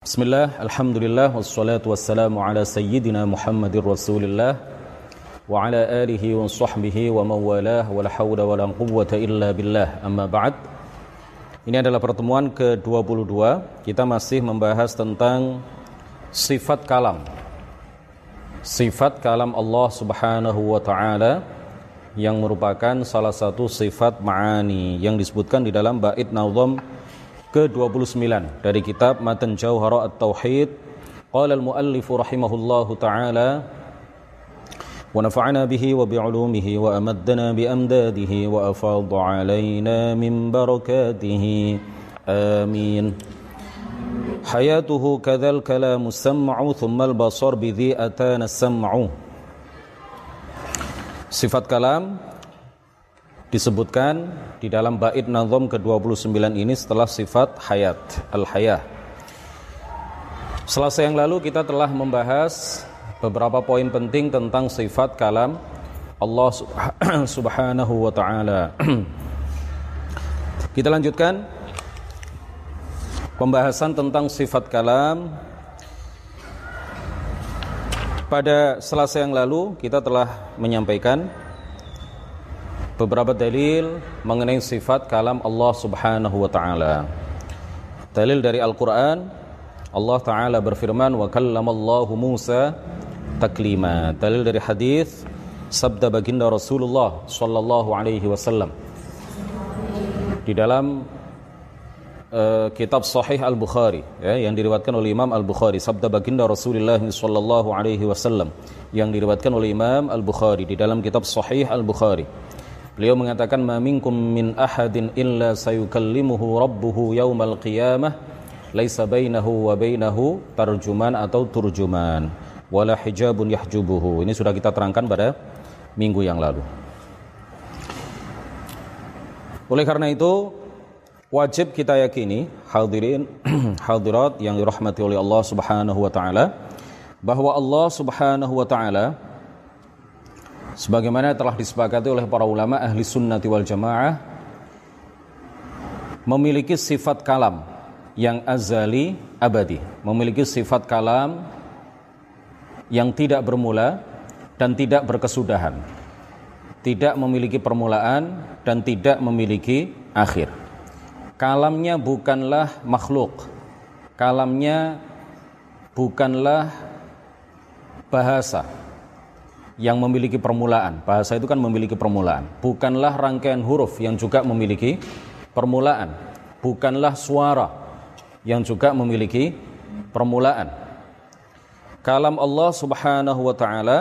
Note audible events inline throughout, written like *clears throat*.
Bismillah, Alhamdulillah, wassalatu wassalamu ala sayyidina Muhammadir Rasulillah wa ala alihi wa sahbihi wa mawalah wa la hawla wa la quwwata illa billah. Amma ba'd. Ini adalah pertemuan ke-22 Kita masih membahas tentang sifat kalam. Sifat kalam Allah subhanahu wa ta'ala Yang merupakan salah satu sifat ma'ani Yang disebutkan di dalam bait nazam ke-29 dari kitab Matan Jauhara At-Tauhid qala al-muallif rahimahullahu taala wa nafa'ana bihi wa bi'ulumihi wa amaddana bi wa afadha alaina min barakatihi. Amin. Kadzal kalamu sam'u thumma al-basar bi dhi atana sam'u. Sifat kalam disebutkan di dalam bait nazam ke-29 ini setelah sifat hayat al-hayah. Selasa yang lalu kita telah membahas beberapa poin penting tentang sifat kalam Allah *clears throat* Subhanahu wa taala. *clears throat* kita lanjutkan pembahasan tentang sifat kalam pada Selasa yang lalu kita telah menyampaikan beberapa dalil mengenai sifat kalam Allah Subhanahu wa taala. Dalil dari Al-Qur'an Allah taala berfirman wa kallamallahu Musa taklima. Dalil dari hadis sabda baginda Rasulullah sallallahu alaihi wasallam. Di dalam uh, kitab Sahih Al-Bukhari ya, yang diriwayatkan oleh Imam Al-Bukhari sabda baginda Rasulullah sallallahu alaihi wasallam yang diriwayatkan oleh Imam Al-Bukhari di dalam kitab Sahih Al-Bukhari Beliau mengatakan ma minkum min ahadin illa sayukallimuhu rabbuhu yaumal qiyamah laisa bainahu wa bainahu tarjuman atau turjuman wala hijabun yahjubuhu. Ini sudah kita terangkan pada minggu yang lalu. Oleh karena itu wajib kita yakini hadirin *clears throat* hadirat yang dirahmati oleh Allah Subhanahu wa taala bahwa Allah Subhanahu wa taala sebagaimana telah disepakati oleh para ulama ahli sunnati wal jamaah memiliki sifat kalam yang azali abadi. Memiliki sifat kalam yang tidak bermula dan tidak berkesudahan. Tidak memiliki permulaan dan tidak memiliki akhir. Kalamnya bukanlah makhluk. Kalamnya bukanlah bahasa yang memiliki permulaan. Bahasa itu kan memiliki permulaan. Bukanlah rangkaian huruf yang juga memiliki permulaan. Bukanlah suara yang juga memiliki permulaan. Kalam Allah Subhanahu wa taala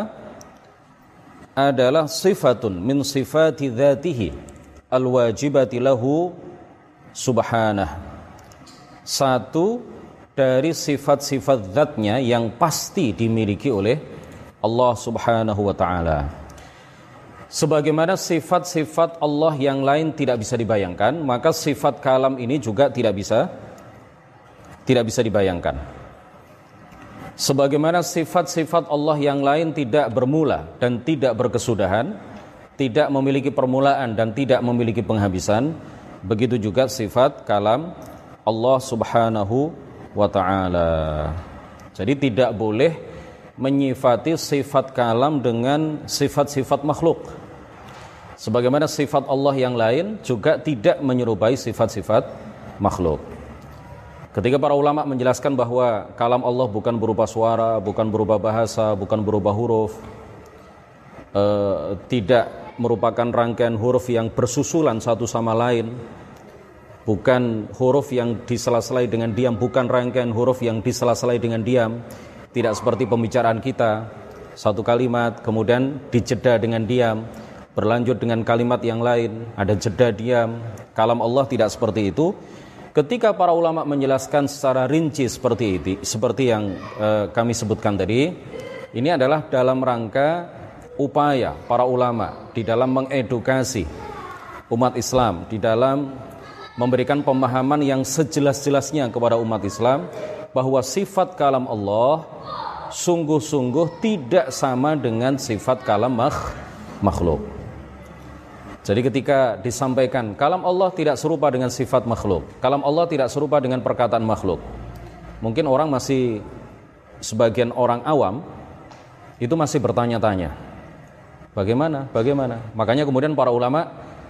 adalah sifatun min sifati dzatihi alwajibati lahu subhanah. Satu dari sifat-sifat zatnya yang pasti dimiliki oleh Allah Subhanahu wa taala. Sebagaimana sifat-sifat Allah yang lain tidak bisa dibayangkan, maka sifat kalam ini juga tidak bisa tidak bisa dibayangkan. Sebagaimana sifat-sifat Allah yang lain tidak bermula dan tidak berkesudahan, tidak memiliki permulaan dan tidak memiliki penghabisan, begitu juga sifat kalam Allah Subhanahu wa taala. Jadi tidak boleh menyifati sifat kalam dengan sifat-sifat makhluk. Sebagaimana sifat Allah yang lain juga tidak menyerupai sifat-sifat makhluk. Ketika para ulama menjelaskan bahwa kalam Allah bukan berupa suara, bukan berupa bahasa, bukan berupa huruf, eh, tidak merupakan rangkaian huruf yang bersusulan satu sama lain, bukan huruf yang disela-selai dengan diam, bukan rangkaian huruf yang disela-selai dengan diam, tidak seperti pembicaraan kita. Satu kalimat kemudian dijeda dengan diam. Berlanjut dengan kalimat yang lain ada jeda diam. Kalam Allah tidak seperti itu. Ketika para ulama menjelaskan secara rinci seperti itu seperti yang eh, kami sebutkan tadi ini adalah dalam rangka upaya para ulama di dalam mengedukasi umat Islam di dalam memberikan pemahaman yang sejelas-jelasnya kepada umat Islam bahwa sifat kalam Allah sungguh-sungguh tidak sama dengan sifat kalam makh, makhluk. Jadi ketika disampaikan kalam Allah tidak serupa dengan sifat makhluk, kalam Allah tidak serupa dengan perkataan makhluk. mungkin orang masih sebagian orang awam itu masih bertanya-tanya. Bagaimana? Bagaimana? Makanya kemudian para ulama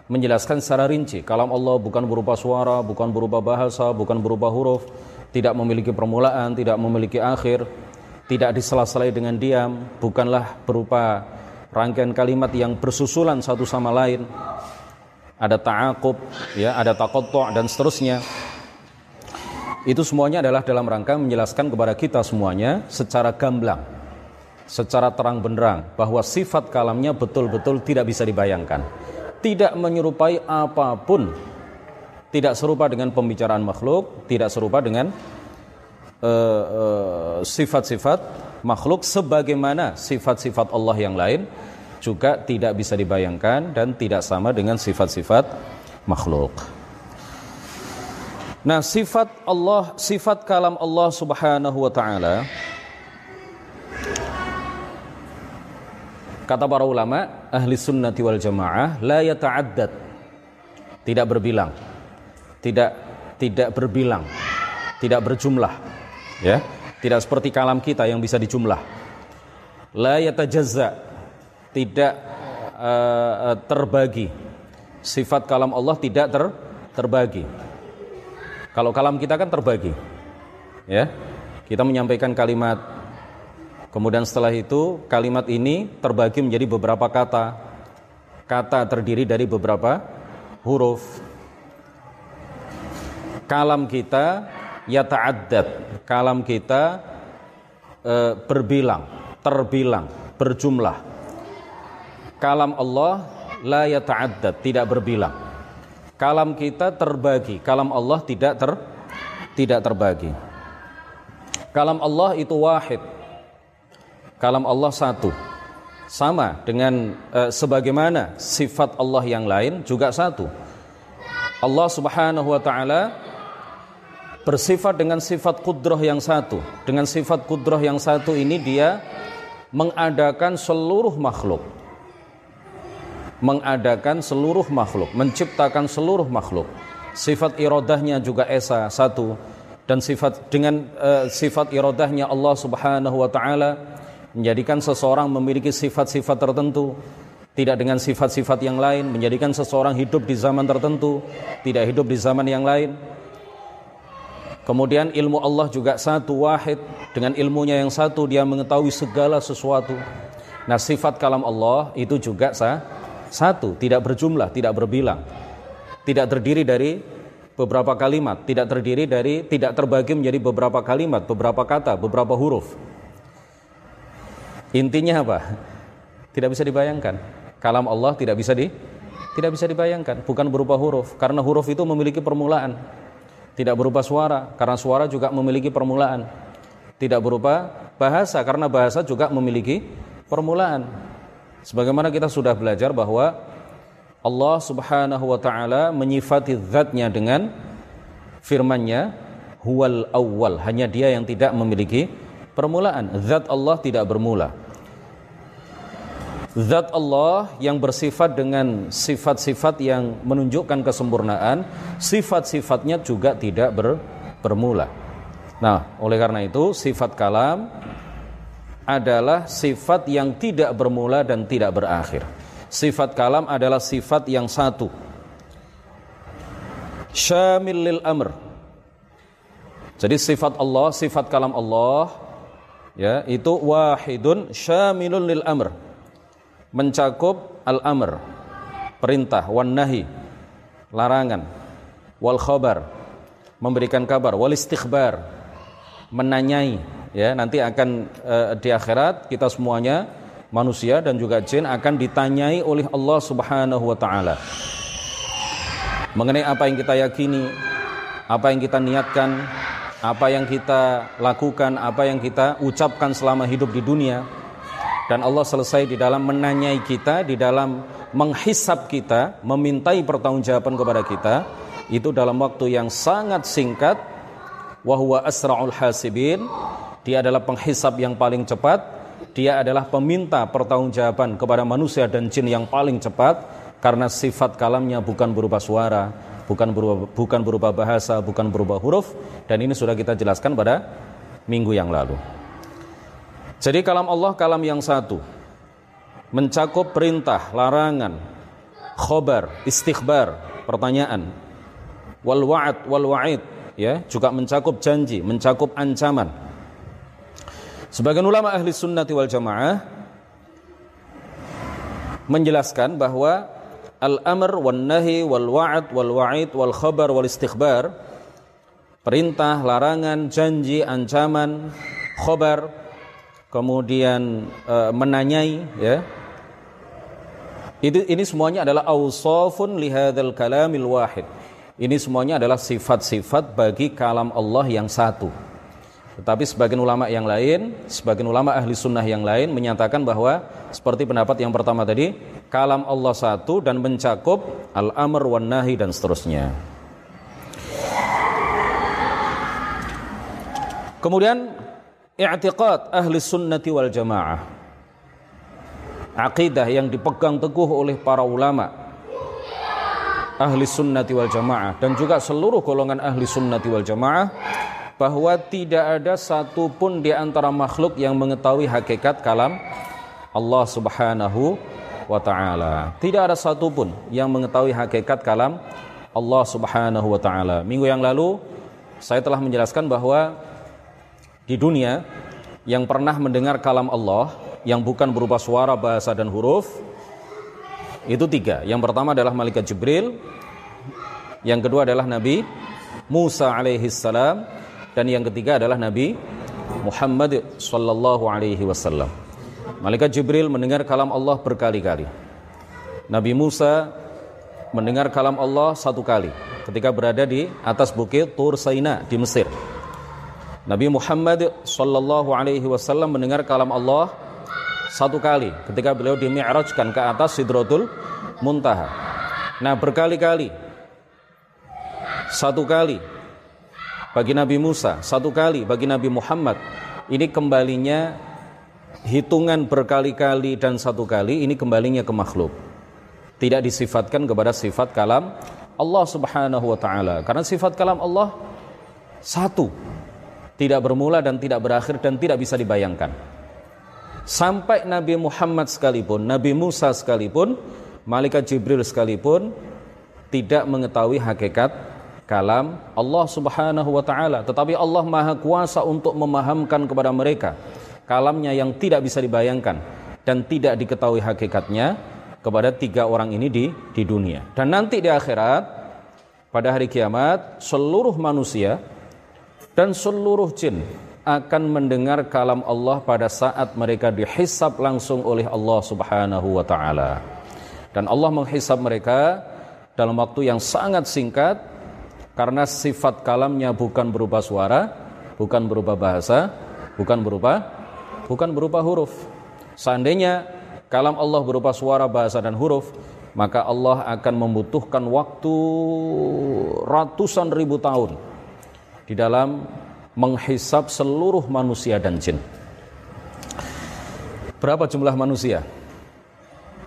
menjelaskan secara rinci kalam Allah bukan berupa suara, bukan berupa bahasa, bukan berupa huruf, tidak memiliki permulaan, tidak memiliki akhir, tidak disela-selai dengan diam, bukanlah berupa rangkaian kalimat yang bersusulan satu sama lain. Ada ta'aqub, ya, ada taqattu' dan seterusnya. Itu semuanya adalah dalam rangka menjelaskan kepada kita semuanya secara gamblang, secara terang benderang bahwa sifat kalamnya betul-betul tidak bisa dibayangkan tidak menyerupai apa pun tidak serupa dengan pembicaraan makhluk tidak serupa dengan eh, eh, sifat-sifat uh, uh, makhluk sebagaimana sifat-sifat Allah yang lain juga tidak bisa dibayangkan dan tidak sama dengan sifat-sifat makhluk. Nah, sifat Allah, sifat kalam Allah Subhanahu wa taala Kata para ulama, ahli sunnati wal jamaah, la yata'addad. Tidak berbilang. Tidak tidak berbilang. Tidak berjumlah. Ya. Tidak seperti kalam kita yang bisa dijumlah. La yatajazza. Tidak uh, terbagi. Sifat kalam Allah tidak ter, terbagi. Kalau kalam kita kan terbagi. Ya. Kita menyampaikan kalimat Kemudian setelah itu kalimat ini terbagi menjadi beberapa kata. Kata terdiri dari beberapa huruf. Kalam kita ya ta'addad. Kalam kita e, berbilang, terbilang, berjumlah. Kalam Allah la ya ta'addad, tidak berbilang. Kalam kita terbagi, kalam Allah tidak ter tidak terbagi. Kalam Allah itu wahid, kalam Allah satu. Sama dengan e, sebagaimana sifat Allah yang lain juga satu. Allah Subhanahu wa taala bersifat dengan sifat kudrah yang satu. Dengan sifat kudrah yang satu ini dia mengadakan seluruh makhluk. Mengadakan seluruh makhluk, menciptakan seluruh makhluk. Sifat irodahnya juga esa satu dan sifat dengan uh, sifat irodahnya Allah Subhanahu wa taala menjadikan seseorang memiliki sifat-sifat tertentu tidak dengan sifat-sifat yang lain menjadikan seseorang hidup di zaman tertentu tidak hidup di zaman yang lain kemudian ilmu Allah juga satu wahid. Dengan ilmunya yang satu dia mengetahui segala sesuatu. Nah sifat kalam Allah itu juga sah, satu. Tidak berjumlah tidak berbilang. Tidak terdiri dari beberapa kalimat. Tidak terdiri dari tidak terbagi menjadi beberapa kalimat beberapa kata beberapa huruf. Intinya apa? Tidak bisa dibayangkan. Kalam Allah tidak bisa di tidak bisa dibayangkan, bukan berupa huruf. Karena huruf itu memiliki permulaan. Tidak berupa suara karena suara juga memiliki permulaan. Tidak berupa bahasa karena bahasa juga memiliki permulaan. Sebagaimana kita sudah belajar bahwa Allah Subhanahu wa taala menyifati zatnya dengan firman-Nya huwal awwal, hanya Dia yang tidak memiliki permulaan. Zat Allah tidak bermula. Zat Allah yang bersifat dengan sifat-sifat yang menunjukkan kesempurnaan, sifat-sifatnya juga tidak ber, bermula. Nah, oleh karena itu sifat kalam adalah sifat yang tidak bermula dan tidak berakhir. Sifat kalam adalah sifat yang satu. Syamil lil amr. Jadi sifat Allah, sifat kalam Allah ya itu wahidun syamilun lil amr mencakup al amr perintah wan nahi larangan wal khabar memberikan kabar wal istighbar menanyai ya nanti akan uh, di akhirat kita semuanya manusia dan juga jin akan ditanyai oleh Allah Subhanahu wa taala mengenai apa yang kita yakini apa yang kita niatkan apa yang kita lakukan, apa yang kita ucapkan selama hidup di dunia. Dan Allah selesai di dalam menanyai kita, di dalam menghisap kita, memintai pertanggungjawaban kepada kita, itu dalam waktu yang sangat singkat. Wahwa asra'ul hasibin, dia adalah penghisap yang paling cepat, dia adalah peminta pertanggungjawaban kepada manusia dan jin yang paling cepat, karena sifat kalamnya bukan berupa suara, bukan berupa, bukan berupa bahasa, bukan berupa huruf dan ini sudah kita jelaskan pada minggu yang lalu. Jadi kalam Allah kalam yang satu mencakup perintah, larangan, khobar, istighbar, pertanyaan, wal wa'ad, wal wa'id, ya, juga mencakup janji, mencakup ancaman. Sebagian ulama ahli sunnati wal jamaah menjelaskan bahwa al-amr wan nahi wal wa'ad wal wa'id wal khabar wal istighbar perintah, larangan, janji, ancaman, khobar, kemudian e, menanyai ya. Itu ini semuanya adalah ausafun lihadzal kalamil wahid. Ini semuanya adalah sifat-sifat bagi kalam Allah yang satu. Tetapi sebagian ulama yang lain, sebagian ulama ahli sunnah yang lain menyatakan bahwa seperti pendapat yang pertama tadi, kalam Allah satu dan mencakup al-amr wan nahi dan seterusnya. Kemudian i'tiqad ahli sunnati wal jamaah. Aqidah yang dipegang teguh oleh para ulama ahli sunnati wal jamaah dan juga seluruh golongan ahli sunnati wal jamaah bahwa tidak ada satupun di antara makhluk yang mengetahui hakikat kalam Allah Subhanahu wa taala. Tidak ada satupun yang mengetahui hakikat kalam Allah Subhanahu wa taala. Minggu yang lalu saya telah menjelaskan bahwa di dunia yang pernah mendengar kalam Allah yang bukan berupa suara, bahasa dan huruf itu tiga. Yang pertama adalah malaikat Jibril, yang kedua adalah Nabi Musa alaihi salam, dan yang ketiga adalah Nabi Muhammad sallallahu alaihi wasallam. Malaikat Jibril mendengar kalam Allah berkali-kali. Nabi Musa mendengar kalam Allah satu kali ketika berada di atas bukit Tur Saina di Mesir. Nabi Muhammad sallallahu alaihi wasallam mendengar kalam Allah satu kali ketika beliau dimi'rajkan ke atas Sidratul Muntaha. Nah, berkali-kali satu kali bagi Nabi Musa, satu kali bagi Nabi Muhammad. Ini kembalinya hitungan berkali-kali dan satu kali ini kembalinya ke makhluk. Tidak disifatkan kepada sifat kalam Allah Subhanahu wa taala. Karena sifat kalam Allah satu. Tidak bermula dan tidak berakhir dan tidak bisa dibayangkan. Sampai Nabi Muhammad sekalipun, Nabi Musa sekalipun, malaikat Jibril sekalipun tidak mengetahui hakikat kalam Allah Subhanahu wa taala, tetapi Allah Maha Kuasa untuk memahamkan kepada mereka kalamnya yang tidak bisa dibayangkan dan tidak diketahui hakikatnya kepada tiga orang ini di di dunia. Dan nanti di akhirat pada hari kiamat seluruh manusia dan seluruh jin akan mendengar kalam Allah pada saat mereka dihisap langsung oleh Allah Subhanahu wa taala. Dan Allah menghisap mereka dalam waktu yang sangat singkat karena sifat kalamnya bukan berupa suara, bukan berupa bahasa, bukan berupa bukan berupa huruf. Seandainya kalam Allah berupa suara, bahasa dan huruf, maka Allah akan membutuhkan waktu ratusan ribu tahun di dalam menghisap seluruh manusia dan jin. Berapa jumlah manusia?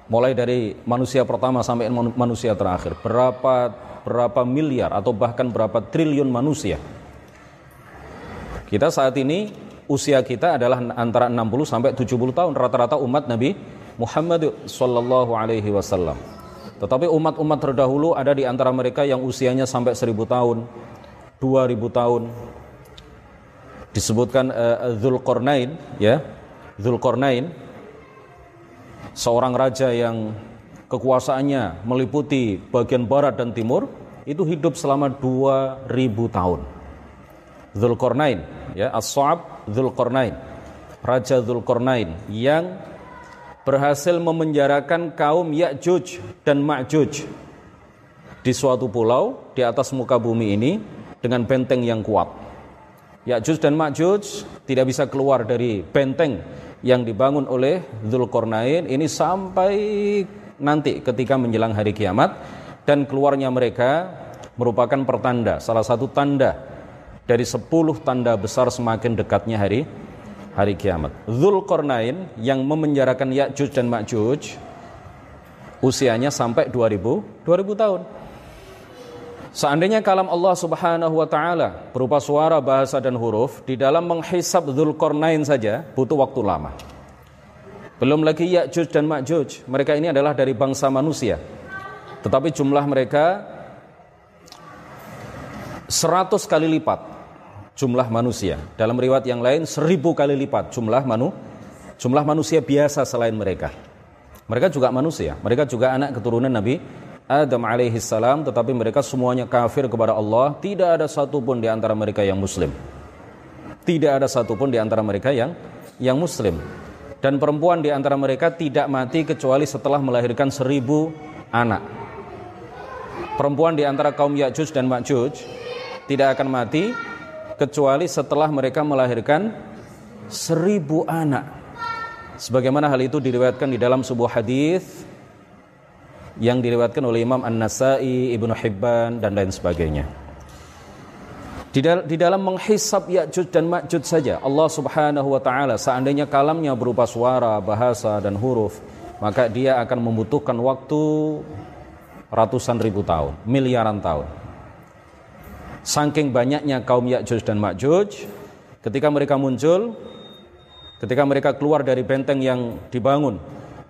Mulai dari manusia pertama sampai manusia terakhir. Berapa berapa miliar atau bahkan berapa triliun manusia. Kita saat ini usia kita adalah antara 60 sampai 70 tahun rata-rata umat Nabi Muhammad sallallahu alaihi wasallam. Tetapi umat-umat terdahulu ada di antara mereka yang usianya sampai 1000 tahun, 2000 tahun. Disebutkan uh, Dzulqarnain ya. Dzulqarnain seorang raja yang kekuasaannya meliputi bagian barat dan timur itu hidup selama 2000 tahun. Zulkarnain ya As-Sa'ab Zulkarnain Raja Zulkarnain yang berhasil memenjarakan kaum Ya'juj dan Ma'juj di suatu pulau di atas muka bumi ini dengan benteng yang kuat. Ya'juj dan Ma'juj tidak bisa keluar dari benteng yang dibangun oleh Zulkarnain ini sampai nanti ketika menjelang hari kiamat dan keluarnya mereka merupakan pertanda salah satu tanda dari sepuluh tanda besar semakin dekatnya hari hari kiamat. Zulkarnain yang memenjarakan Ya'juj dan Ma'juj usianya sampai 2000 2000 tahun. Seandainya kalam Allah Subhanahu wa taala berupa suara, bahasa dan huruf di dalam menghisab Dzulqarnain saja butuh waktu lama. Belum lagi Ya'juj dan Ma'juj. Mereka ini adalah dari bangsa manusia. Tetapi jumlah mereka 100 kali lipat jumlah manusia. Dalam riwayat yang lain 1000 kali lipat jumlah manu jumlah manusia biasa selain mereka. Mereka juga manusia, mereka juga anak keturunan Nabi Adam alaihi salam tetapi mereka semuanya kafir kepada Allah. Tidak ada satupun di antara mereka yang muslim. Tidak ada satupun di antara mereka yang yang muslim. Dan perempuan di antara mereka tidak mati kecuali setelah melahirkan seribu anak. Perempuan di antara kaum Ya'juj dan Ma'juj tidak akan mati kecuali setelah mereka melahirkan seribu anak. Sebagaimana hal itu diriwayatkan di dalam sebuah hadis yang diriwayatkan oleh Imam An-Nasai, Ibnu Hibban dan lain sebagainya. Di, dal di dalam menghisap Ya'juj dan Ma'juj saja Allah Subhanahu wa taala seandainya kalamnya berupa suara, bahasa dan huruf, maka dia akan membutuhkan waktu ratusan ribu tahun, miliaran tahun. Saking banyaknya kaum Ya'juj dan Ma'juj, ketika mereka muncul, ketika mereka keluar dari benteng yang dibangun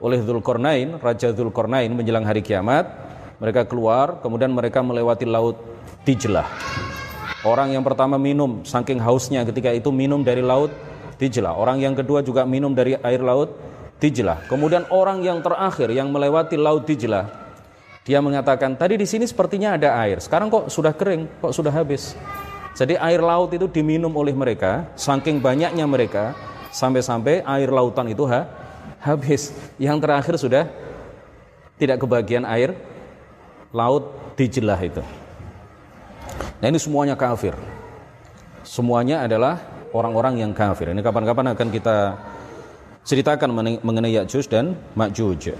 oleh Zulkarnain, Raja Zulkarnain menjelang hari kiamat. Mereka keluar, kemudian mereka melewati laut Dijlah. Orang yang pertama minum, saking hausnya ketika itu minum dari laut Dijlah. Orang yang kedua juga minum dari air laut Dijlah. Kemudian orang yang terakhir yang melewati laut Dijlah, dia mengatakan, tadi di sini sepertinya ada air, sekarang kok sudah kering, kok sudah habis. Jadi air laut itu diminum oleh mereka, saking banyaknya mereka, sampai-sampai air lautan itu ha, habis. Yang terakhir sudah tidak kebagian air laut di jelah itu. Nah ini semuanya kafir. Semuanya adalah orang-orang yang kafir. Ini kapan-kapan akan kita ceritakan mengenai Ya'juj dan Ma'juj.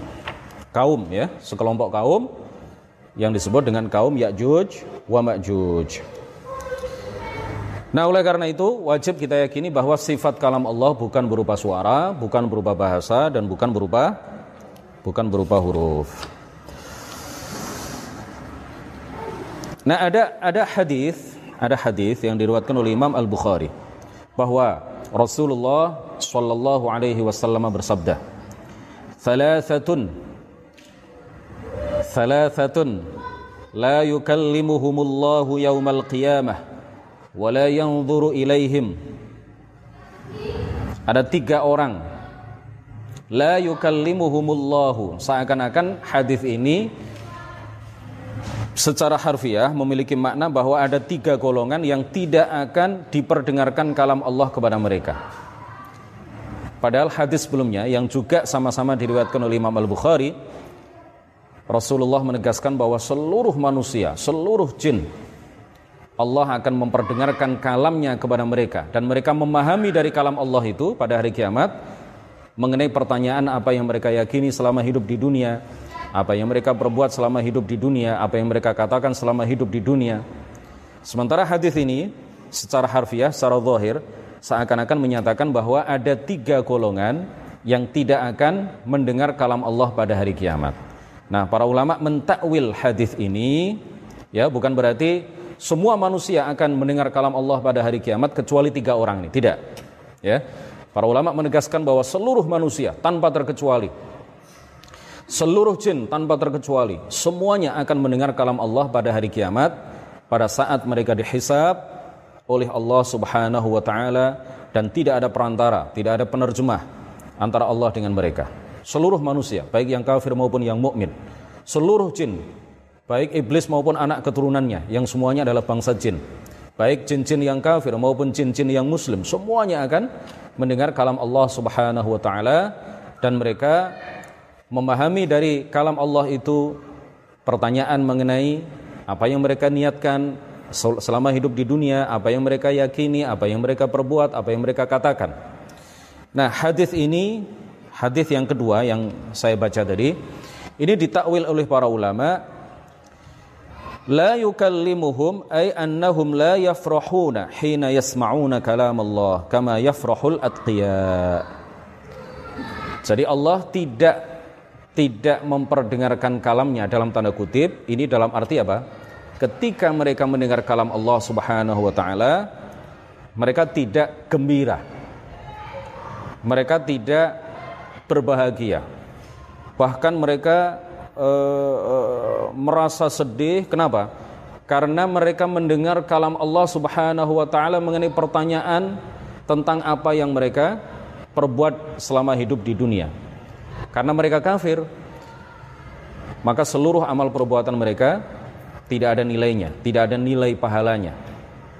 Kaum ya, sekelompok kaum yang disebut dengan kaum Ya'juj wa Ma'juj. Nah oleh karena itu wajib kita yakini bahwa sifat kalam Allah bukan berupa suara, bukan berupa bahasa dan bukan berupa bukan berupa huruf. Nah ada ada hadis ada hadis yang diriwayatkan oleh Imam Al Bukhari bahwa Rasulullah Shallallahu Alaihi Wasallam bersabda, "Thalathatun, thalathatun, la yukallimuhumullahu yawmal qiyamah." Wala yanzuru ilaihim. Ada tiga orang. La yukallimuhumullahu. Seakan-akan hadis ini secara harfiah memiliki makna bahwa ada tiga golongan yang tidak akan diperdengarkan kalam Allah kepada mereka. Padahal hadis sebelumnya yang juga sama-sama diriwayatkan oleh Imam Al-Bukhari Rasulullah menegaskan bahwa seluruh manusia, seluruh jin Allah akan memperdengarkan kalamnya kepada mereka dan mereka memahami dari kalam Allah itu pada hari kiamat mengenai pertanyaan apa yang mereka yakini selama hidup di dunia, apa yang mereka perbuat selama hidup di dunia, apa yang mereka katakan selama hidup di dunia. Sementara hadis ini secara harfiah, secara zahir seakan-akan menyatakan bahwa ada tiga golongan yang tidak akan mendengar kalam Allah pada hari kiamat. Nah, para ulama mentakwil hadis ini ya bukan berarti semua manusia akan mendengar kalam Allah pada hari kiamat kecuali tiga orang ini. Tidak. Ya. Para ulama menegaskan bahwa seluruh manusia tanpa terkecuali seluruh jin tanpa terkecuali semuanya akan mendengar kalam Allah pada hari kiamat pada saat mereka dihisab oleh Allah Subhanahu wa taala dan tidak ada perantara, tidak ada penerjemah antara Allah dengan mereka. Seluruh manusia, baik yang kafir maupun yang mukmin, seluruh jin baik iblis maupun anak keturunannya yang semuanya adalah bangsa jin baik jin-jin yang kafir maupun jin-jin yang muslim semuanya akan mendengar kalam Allah Subhanahu wa taala dan mereka memahami dari kalam Allah itu pertanyaan mengenai apa yang mereka niatkan selama hidup di dunia, apa yang mereka yakini, apa yang mereka perbuat, apa yang mereka katakan. Nah, hadis ini hadis yang kedua yang saya baca tadi ini ditakwil oleh para ulama la yukallimuhum ay annahum la yafrahuna hina yasma'una kalam Allah kama yafrahul atqiya. Jadi Allah tidak tidak memperdengarkan kalamnya dalam tanda kutip ini dalam arti apa? ketika mereka mendengar kalam Allah Subhanahu wa taala mereka tidak gembira. Mereka tidak berbahagia. Bahkan mereka uh, uh, merasa sedih. Kenapa? Karena mereka mendengar kalam Allah Subhanahu wa taala mengenai pertanyaan tentang apa yang mereka perbuat selama hidup di dunia. Karena mereka kafir, maka seluruh amal perbuatan mereka tidak ada nilainya, tidak ada nilai pahalanya,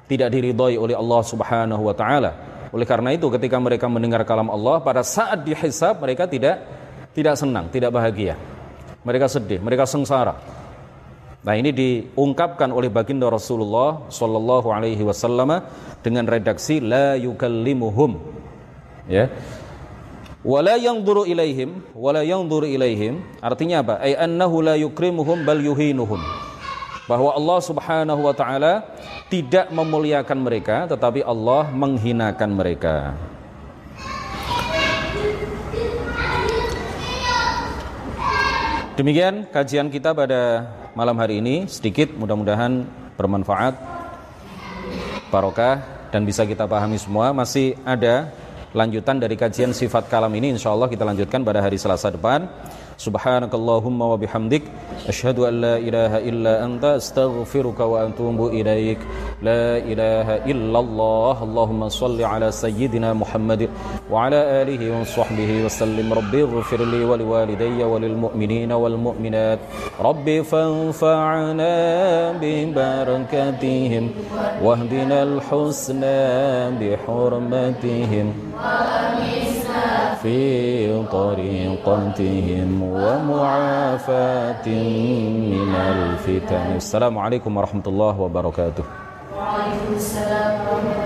tidak diridhoi oleh Allah Subhanahu wa taala. Oleh karena itu ketika mereka mendengar kalam Allah pada saat dihisab mereka tidak tidak senang, tidak bahagia. Mereka sedih, mereka sengsara. Nah, ini diungkapkan oleh baginda Rasulullah sallallahu alaihi wasallam dengan redaksi la yukallimuhum. Ya wala yanzuru ilaihim wala yanzuru ilaihim artinya apa ay annahu la yukrimuhum bal yuhinuhum bahwa Allah Subhanahu wa taala tidak memuliakan mereka tetapi Allah menghinakan mereka Demikian kajian kita pada malam hari ini. Sedikit mudah-mudahan bermanfaat barokah dan bisa kita pahami semua. Masih ada lanjutan dari kajian sifat kalam ini. Insyaallah kita lanjutkan pada hari Selasa depan. Subhanakallahumma wa bihamdik asyhadu an la ilaha illa anta astaghfiruka wa atubu ilaik. La ilaha illallah. Allahumma salli ala sayyidina Muhammad wa ala alihi wa sahbihi wa sallim. Rabbi ighfir li wa liwalidayya wa lil mu'minina wal mu'minat. في طريقتهم ومعافاة من الفتن. السلام عليكم ورحمة الله وبركاته. وعليكم السلام ورحمة